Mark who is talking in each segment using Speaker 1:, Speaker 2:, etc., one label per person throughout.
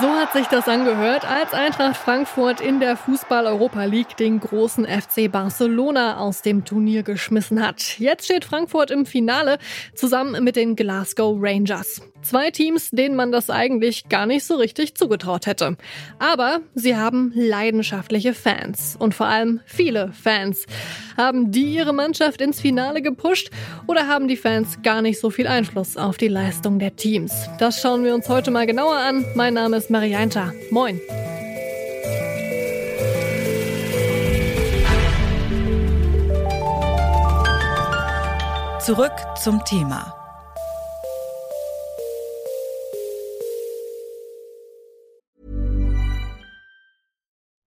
Speaker 1: So hat sich das angehört, als Eintracht Frankfurt in der Fußball-Europa League den großen FC Barcelona aus dem Turnier geschmissen hat. Jetzt steht Frankfurt im Finale zusammen mit den Glasgow Rangers. Zwei Teams, denen man das eigentlich gar nicht so richtig zugetraut hätte. Aber sie haben leidenschaftliche Fans und vor allem viele Fans. Haben die ihre Mannschaft ins Finale gepusht oder haben die Fans gar nicht so viel Einfluss auf die Leistung der Teams? Das schauen wir uns heute mal genauer an. Mein Name ist Marianta. Moin.
Speaker 2: Zurück zum Thema.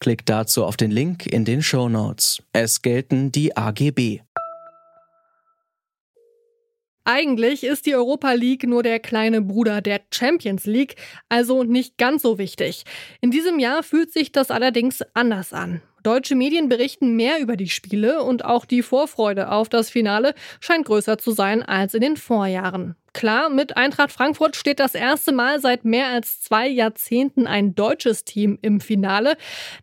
Speaker 3: Klickt dazu auf den Link in den Show Notes. Es gelten die AGB.
Speaker 1: Eigentlich ist die Europa League nur der kleine Bruder der Champions League, also nicht ganz so wichtig. In diesem Jahr fühlt sich das allerdings anders an. Deutsche Medien berichten mehr über die Spiele und auch die Vorfreude auf das Finale scheint größer zu sein als in den Vorjahren. Klar, mit Eintracht Frankfurt steht das erste Mal seit mehr als zwei Jahrzehnten ein deutsches Team im Finale.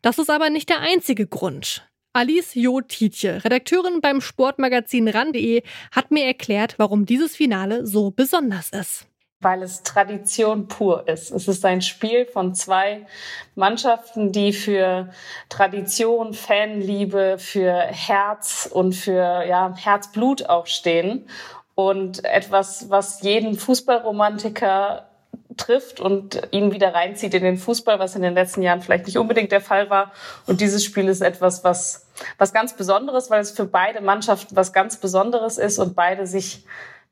Speaker 1: Das ist aber nicht der einzige Grund. Alice Jo-Tietje, Redakteurin beim Sportmagazin ran.de, hat mir erklärt, warum dieses Finale so besonders ist
Speaker 4: weil es Tradition pur ist. Es ist ein Spiel von zwei Mannschaften, die für Tradition, Fanliebe, für Herz und für ja, Herzblut auch stehen. Und etwas, was jeden Fußballromantiker trifft und ihn wieder reinzieht in den Fußball, was in den letzten Jahren vielleicht nicht unbedingt der Fall war. Und dieses Spiel ist etwas, was, was ganz Besonderes, weil es für beide Mannschaften was ganz Besonderes ist und beide sich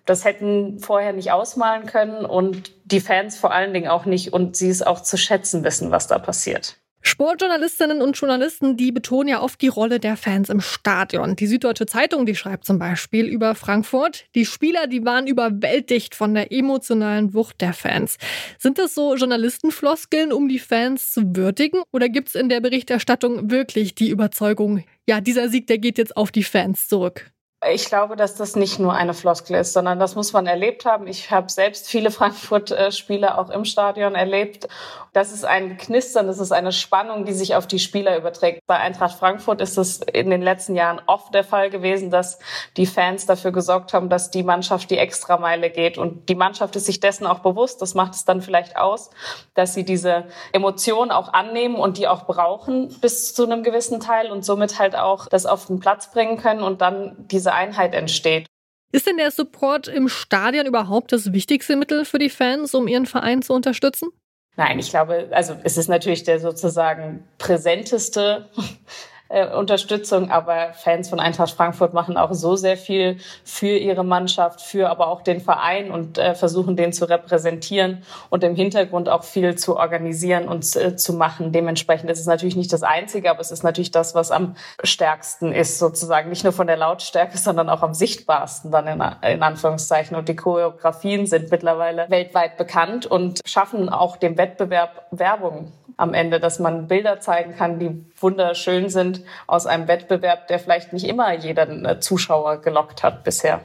Speaker 4: das hätten vorher nicht ausmalen können und die Fans vor allen Dingen auch nicht und sie es auch zu schätzen wissen, was da passiert.
Speaker 1: Sportjournalistinnen und Journalisten, die betonen ja oft die Rolle der Fans im Stadion. Die Süddeutsche Zeitung, die schreibt zum Beispiel über Frankfurt. Die Spieler, die waren überwältigt von der emotionalen Wucht der Fans. Sind das so Journalistenfloskeln, um die Fans zu würdigen? Oder gibt es in der Berichterstattung wirklich die Überzeugung, ja, dieser Sieg, der geht jetzt auf die Fans zurück?
Speaker 4: Ich glaube, dass das nicht nur eine Floskel ist, sondern das muss man erlebt haben. Ich habe selbst viele Frankfurt-Spiele auch im Stadion erlebt. Das ist ein Knistern, das ist eine Spannung, die sich auf die Spieler überträgt. Bei Eintracht Frankfurt ist es in den letzten Jahren oft der Fall gewesen, dass die Fans dafür gesorgt haben, dass die Mannschaft die Extrameile geht. Und die Mannschaft ist sich dessen auch bewusst. Das macht es dann vielleicht aus, dass sie diese Emotionen auch annehmen und die auch brauchen bis zu einem gewissen Teil und somit halt auch das auf den Platz bringen können und dann diese diese Einheit entsteht.
Speaker 1: Ist denn der Support im Stadion überhaupt das wichtigste Mittel für die Fans, um ihren Verein zu unterstützen?
Speaker 4: Nein, ich glaube, also es ist natürlich der sozusagen präsenteste äh, Unterstützung, aber Fans von Eintracht Frankfurt machen auch so sehr viel für ihre Mannschaft, für aber auch den Verein und äh, versuchen den zu repräsentieren und im Hintergrund auch viel zu organisieren und äh, zu machen. Dementsprechend ist es natürlich nicht das Einzige, aber es ist natürlich das, was am stärksten ist, sozusagen nicht nur von der Lautstärke, sondern auch am sichtbarsten dann in, in Anführungszeichen. Und die Choreografien sind mittlerweile weltweit bekannt und schaffen auch dem Wettbewerb Werbung am Ende, dass man Bilder zeigen kann, die wunderschön sind aus einem Wettbewerb, der vielleicht nicht immer jeden äh, Zuschauer gelockt hat bisher.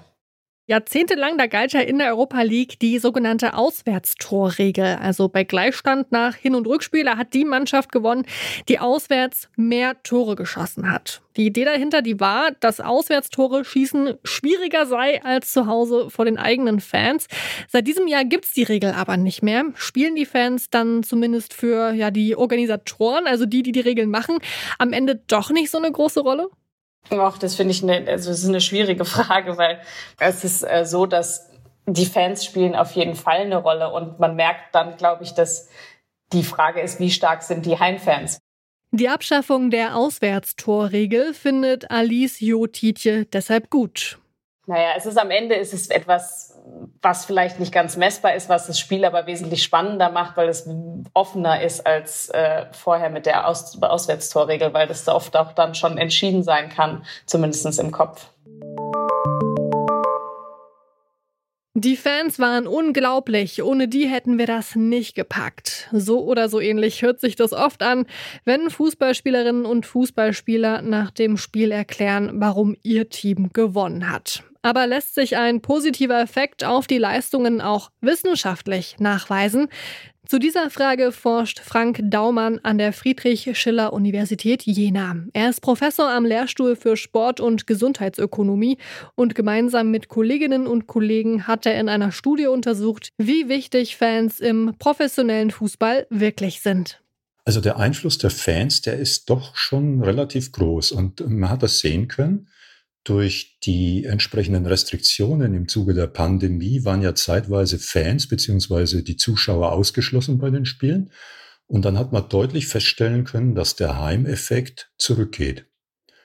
Speaker 1: Jahrzehntelang, da galt ja in der Europa League die sogenannte Auswärtstorregel. Also bei Gleichstand nach Hin- und Rückspieler hat die Mannschaft gewonnen, die auswärts mehr Tore geschossen hat. Die Idee dahinter, die war, dass Auswärtstore schießen schwieriger sei als zu Hause vor den eigenen Fans. Seit diesem Jahr gibt's die Regel aber nicht mehr. Spielen die Fans dann zumindest für ja, die Organisatoren, also die, die die Regeln machen, am Ende doch nicht so eine große Rolle?
Speaker 4: Ach, das finde ich eine, also das ist eine schwierige Frage, weil es ist äh, so, dass die Fans spielen auf jeden Fall eine Rolle und man merkt dann, glaube ich, dass die Frage ist, wie stark sind die Heimfans?
Speaker 1: Die Abschaffung der Auswärtstorregel findet Alice Jotitje deshalb gut.
Speaker 4: Naja, es ist am Ende ist es etwas was vielleicht nicht ganz messbar ist, was das Spiel aber wesentlich spannender macht, weil es offener ist als äh, vorher mit der Aus Auswärtstorregel, weil das oft auch dann schon entschieden sein kann, zumindest im Kopf.
Speaker 1: Die Fans waren unglaublich, ohne die hätten wir das nicht gepackt. So oder so ähnlich hört sich das oft an, wenn Fußballspielerinnen und Fußballspieler nach dem Spiel erklären, warum ihr Team gewonnen hat. Aber lässt sich ein positiver Effekt auf die Leistungen auch wissenschaftlich nachweisen? Zu dieser Frage forscht Frank Daumann an der Friedrich-Schiller-Universität Jena. Er ist Professor am Lehrstuhl für Sport- und Gesundheitsökonomie und gemeinsam mit Kolleginnen und Kollegen hat er in einer Studie untersucht, wie wichtig Fans im professionellen Fußball wirklich sind.
Speaker 2: Also der Einfluss der Fans, der ist doch schon relativ groß und man hat das sehen können durch die entsprechenden Restriktionen im Zuge der Pandemie waren ja zeitweise Fans beziehungsweise die Zuschauer ausgeschlossen bei den Spielen. Und dann hat man deutlich feststellen können, dass der Heimeffekt zurückgeht.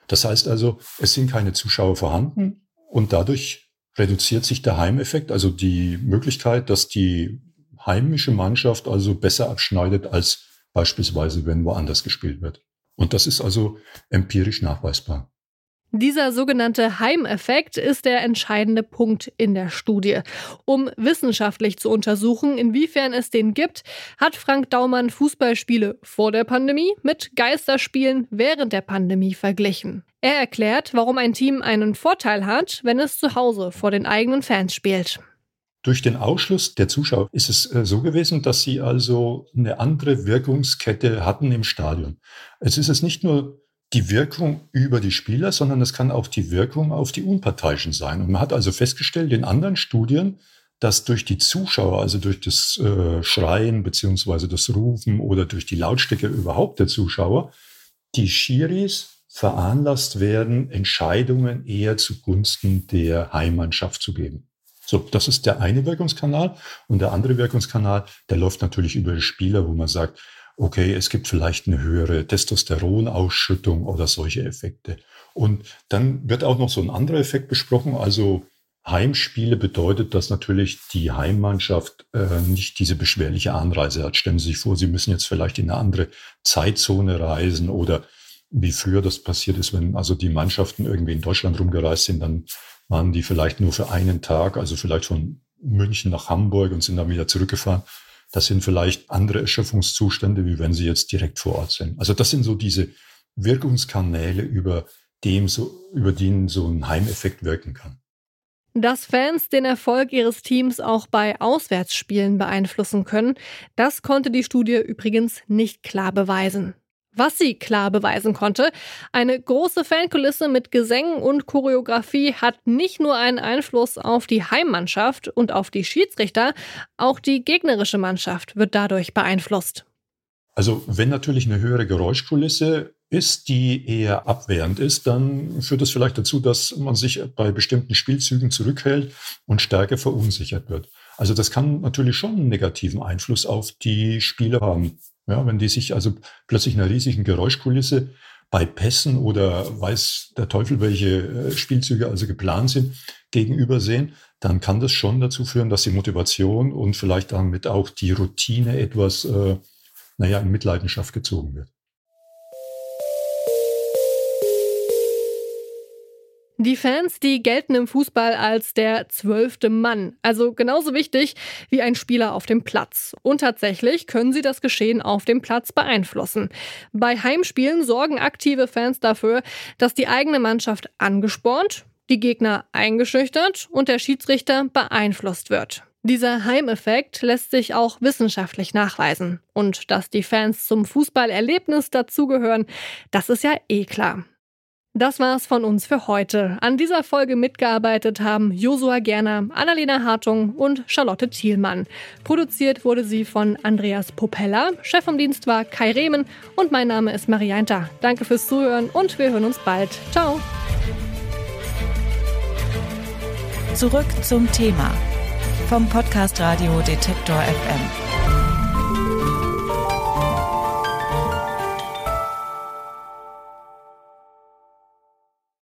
Speaker 2: Das heißt also, es sind keine Zuschauer vorhanden und dadurch reduziert sich der Heimeffekt, also die Möglichkeit, dass die heimische Mannschaft also besser abschneidet als beispielsweise, wenn woanders gespielt wird. Und das ist also empirisch nachweisbar.
Speaker 1: Dieser sogenannte Heimeffekt ist der entscheidende Punkt in der Studie. Um wissenschaftlich zu untersuchen, inwiefern es den gibt, hat Frank Daumann Fußballspiele vor der Pandemie mit Geisterspielen während der Pandemie verglichen. Er erklärt, warum ein Team einen Vorteil hat, wenn es zu Hause vor den eigenen Fans spielt.
Speaker 2: Durch den Ausschluss der Zuschauer ist es äh, so gewesen, dass sie also eine andere Wirkungskette hatten im Stadion. Es ist es nicht nur die Wirkung über die Spieler, sondern es kann auch die Wirkung auf die Unparteiischen sein. Und man hat also festgestellt in anderen Studien, dass durch die Zuschauer, also durch das äh, Schreien beziehungsweise das Rufen oder durch die Lautstärke überhaupt der Zuschauer, die Schiris veranlasst werden, Entscheidungen eher zugunsten der Heimmannschaft zu geben. So, das ist der eine Wirkungskanal. Und der andere Wirkungskanal, der läuft natürlich über die Spieler, wo man sagt, okay, es gibt vielleicht eine höhere Testosteronausschüttung oder solche Effekte. Und dann wird auch noch so ein anderer Effekt besprochen, also Heimspiele bedeutet, dass natürlich die Heimmannschaft äh, nicht diese beschwerliche Anreise hat. Stellen Sie sich vor, Sie müssen jetzt vielleicht in eine andere Zeitzone reisen oder wie früher das passiert ist, wenn also die Mannschaften irgendwie in Deutschland rumgereist sind, dann waren die vielleicht nur für einen Tag, also vielleicht von München nach Hamburg und sind dann wieder zurückgefahren. Das sind vielleicht andere Erschöpfungszustände, wie wenn sie jetzt direkt vor Ort sind. Also das sind so diese Wirkungskanäle, über dem so, über den so ein Heimeffekt wirken kann.
Speaker 1: Dass Fans den Erfolg ihres Teams auch bei Auswärtsspielen beeinflussen können, das konnte die Studie übrigens nicht klar beweisen. Was sie klar beweisen konnte, eine große Fankulisse mit Gesängen und Choreografie hat nicht nur einen Einfluss auf die Heimmannschaft und auf die Schiedsrichter, auch die gegnerische Mannschaft wird dadurch beeinflusst.
Speaker 2: Also wenn natürlich eine höhere Geräuschkulisse ist, die eher abwehrend ist, dann führt das vielleicht dazu, dass man sich bei bestimmten Spielzügen zurückhält und stärker verunsichert wird. Also das kann natürlich schon einen negativen Einfluss auf die Spieler haben. Ja, wenn die sich also plötzlich einer riesigen Geräuschkulisse bei Pässen oder weiß der Teufel, welche äh, Spielzüge also geplant sind, gegenübersehen, dann kann das schon dazu führen, dass die Motivation und vielleicht damit auch die Routine etwas, äh, naja, in Mitleidenschaft gezogen wird.
Speaker 1: Die Fans, die gelten im Fußball als der zwölfte Mann, also genauso wichtig wie ein Spieler auf dem Platz. Und tatsächlich können sie das Geschehen auf dem Platz beeinflussen. Bei Heimspielen sorgen aktive Fans dafür, dass die eigene Mannschaft angespornt, die Gegner eingeschüchtert und der Schiedsrichter beeinflusst wird. Dieser Heimeffekt lässt sich auch wissenschaftlich nachweisen. Und dass die Fans zum Fußballerlebnis dazugehören, das ist ja eh klar. Das war's von uns für heute. An dieser Folge mitgearbeitet haben Josua Gerner, Annalena Hartung und Charlotte Thielmann. Produziert wurde sie von Andreas Popella. Chef vom Dienst war Kai Rehmen und mein Name ist Marianta. Danke fürs Zuhören und wir hören uns bald. Ciao.
Speaker 5: Zurück zum Thema vom Podcast Radio Detektor FM.